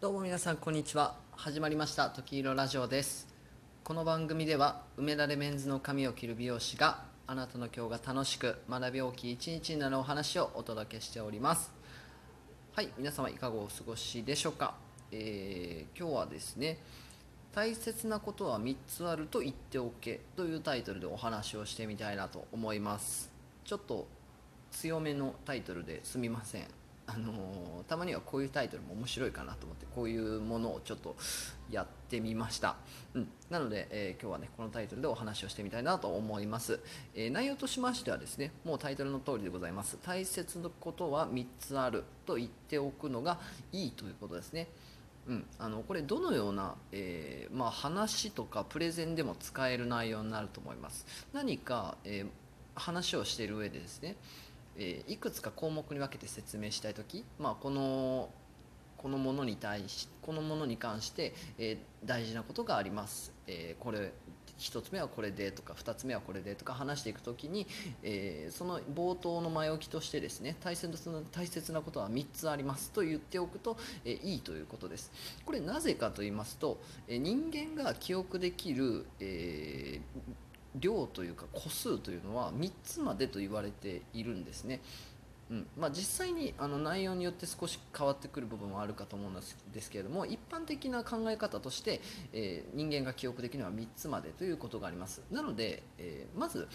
どうも皆さんこんにちは。始まりました。時色ラジオです。この番組では梅田でメンズの髪を切る美容師があなたの今日が楽しく学び大きい一日になるお話をお届けしております。はい皆様いかがお過ごしでしょうか、えー今日はですね大切なことは3つあると言っておけというタイトルでお話をしてみたいなと思います。ちょっと強めのタイトルですみません。あのたまにはこういうタイトルも面白いかなと思ってこういうものをちょっとやってみました、うん、なので、えー今日はねこのタイトルでお話をしてみたいなと思います、えー内容としましてはですねもうタイトルの通りでございます。大切なことは3つあると言っておくのがいいということですね。うん、あのこれどのような、えーまあ、話とかプレゼンでも使える内容になると思います。何か、え話をしている上でですね、えーいくつか項目に分けて説明したいとき、まあ、このこのものに対しこのものに関して、えー大事なことがあります、えーこれ1つ目はこれでとか2つ目はこれでとか話していくときに、えーその冒頭の前置きとしてですね大切な大切なことは3つありますと言っておくと、えいいということです。これなぜかと言いますと、え人間が記憶できる、えー量というか個数というのは3つまでと言われているんですね。うん。まあ、実際にあの内容によって少し変わってくる部分はあるかと思うんですけれども一般的な考え方として、えー人間が記憶できるのは3つまでということがあります。なので、えーまず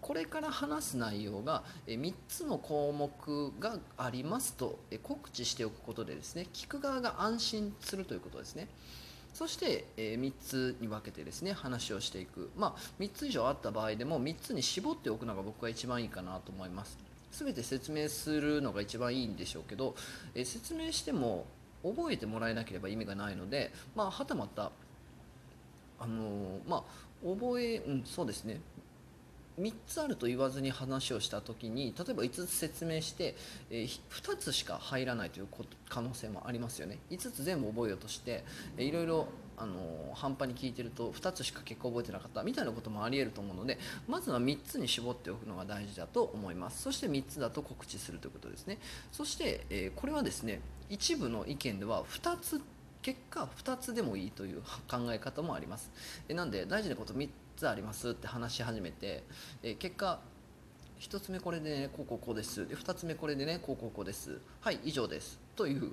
これから話す内容がえ3つの項目がありますとえ告知しておくことでですね聞く側が安心するということですね。そして、え3つに分けてですね話をしていく、まあ、3つ以上あった場合でも3つに絞っておくのが僕は一番いいかなと思います。全て説明するのが一番いいんでしょうけど、え説明しても覚えてもらえなければ意味がないので、まあ、はたまたあのーまあ覚え、うん、そうですね。3つあると言わずに話をした時に例えば5つ説明して、えー2つしか入らないという可能性もありますよね。5つ全部覚えようとして、えーいろいろあの半端に聞いてると2つしか結果覚えてなかったみたいなこともありえると思うのでまずは3つに絞っておくのが大事だと思います。そして3つだと告知するということですね。そして、えーこれはですね一部の意見では2つ結果2つでもいいという考え方もあります。えなんで大事なこと3つつありますって話し始めてえ結果1つ目これでねこうこうこうです。で2つ目これでねこうこうこうです。はい以上です。という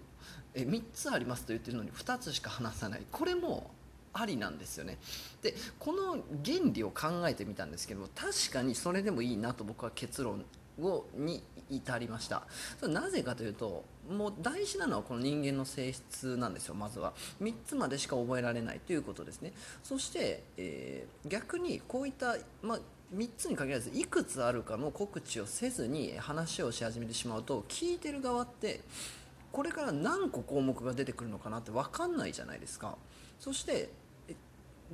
え3つありますと言ってるのに2つしか話さない。これもありなんですよね。でこの原理を考えてみたんですけども確かにそれでもいいなと僕は結論をに至りました。それなぜかというともう大事なのはこの人間の性質なんですよまずは。3つまでしか覚えられないということですね。そして、えー逆にこういった、まあ3つに限らずいくつあるかの告知をせずに話をし始めてしまうと聞いてる側ってこれから何個項目が出てくるのかなって分かんないじゃないですか。そして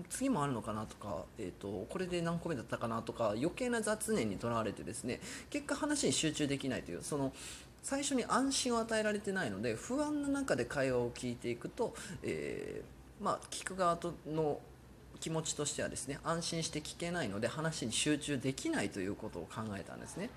次もあるのかなとか、えー、とこれで何個目だったかなとか余計な雑念にとらわれてですね結果話に集中できないというその最初に安心を与えられてないので不安の中で会話を聞いていくと、えーまあ、聞く側との気持ちとしてはですね安心して聞けないので話に集中できないということを考えたんですね。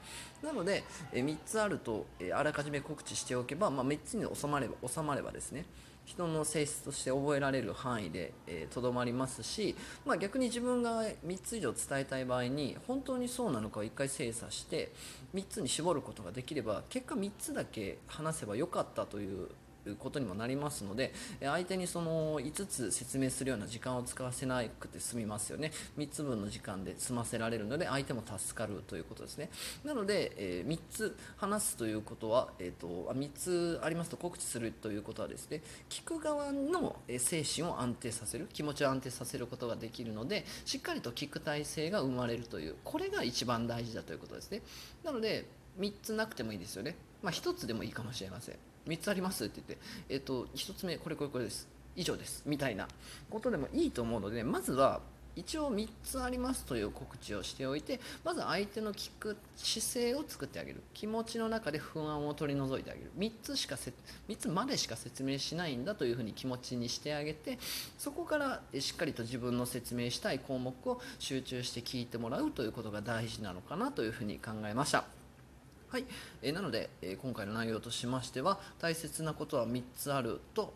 なので、え3つあると、えあらかじめ告知しておけば、まあ、3つに収まれば収まればですね人の性質として覚えられる範囲でえーとど、まりますし、まあ、逆に自分が3つ以上伝えたい場合に本当にそうなのかを1回精査して3つに絞ることができれば結果3つだけ話せばよかったということにもなりますのでえ相手にその5つ説明するような時間を使わせなくて済みますよね。3つ分の時間で済ませられるので相手も助かるということですね。なので、え3つ話すということは、えー、と3つありますと告知するということはですね聞く側のえ精神を安定させる気持ちを安定させることができるのでしっかりと聞く体制が生まれるというこれが一番大事だということですね。なので3つなくてもいいですよね、まあ、1つでもいいかもしれません。3つありますって言って、えっと1つ目これこれこれです。以上です。みたいな。ことでもいいと思うのでまずは一応3つありますという告知をしておいてまず相手の聞く姿勢を作ってあげる。気持ちの中で不安を取り除いてあげる。3つしかせ3つまでしか説明しないんだというふうに気持ちにしてあげてそこからしっかりと自分の説明したい項目を集中して聞いてもらうということが大事なのかなというふうに考えました。はい、えなので、え今回の内容としましては大切なことは3つあると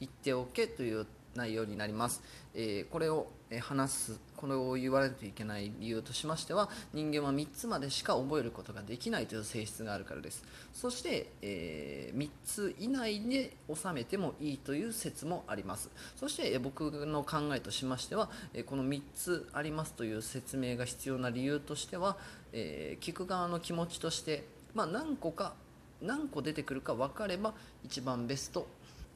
言っておけという内容になります、えこれを話すこれを言われるといけない理由としましては人間は3つまでしか覚えることができないという性質があるからです。そして、え3つ以内で収めてもいいという説もあります。そして、え僕の考えとしましては、えこの3つありますという説明が必要な理由としては、えー聞く側の気持ちとして、まあ、何個か何個出てくるか分かれば一番ベスト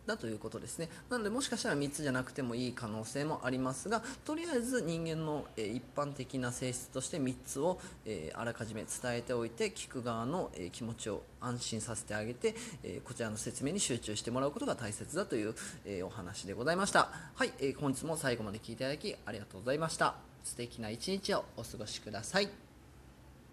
だということですね。なのでもしかしたら3つじゃなくてもいい可能性もありますがとりあえず人間の、え一般的な性質として3つを、えあらかじめ伝えておいて聞く側の、え気持ちを安心させてあげて、えこちらの説明に集中してもらうことが大切だという、えお話でございました。はい、え本日も最後まで聞いていただきありがとうございました。素敵な一日をお過ごしください。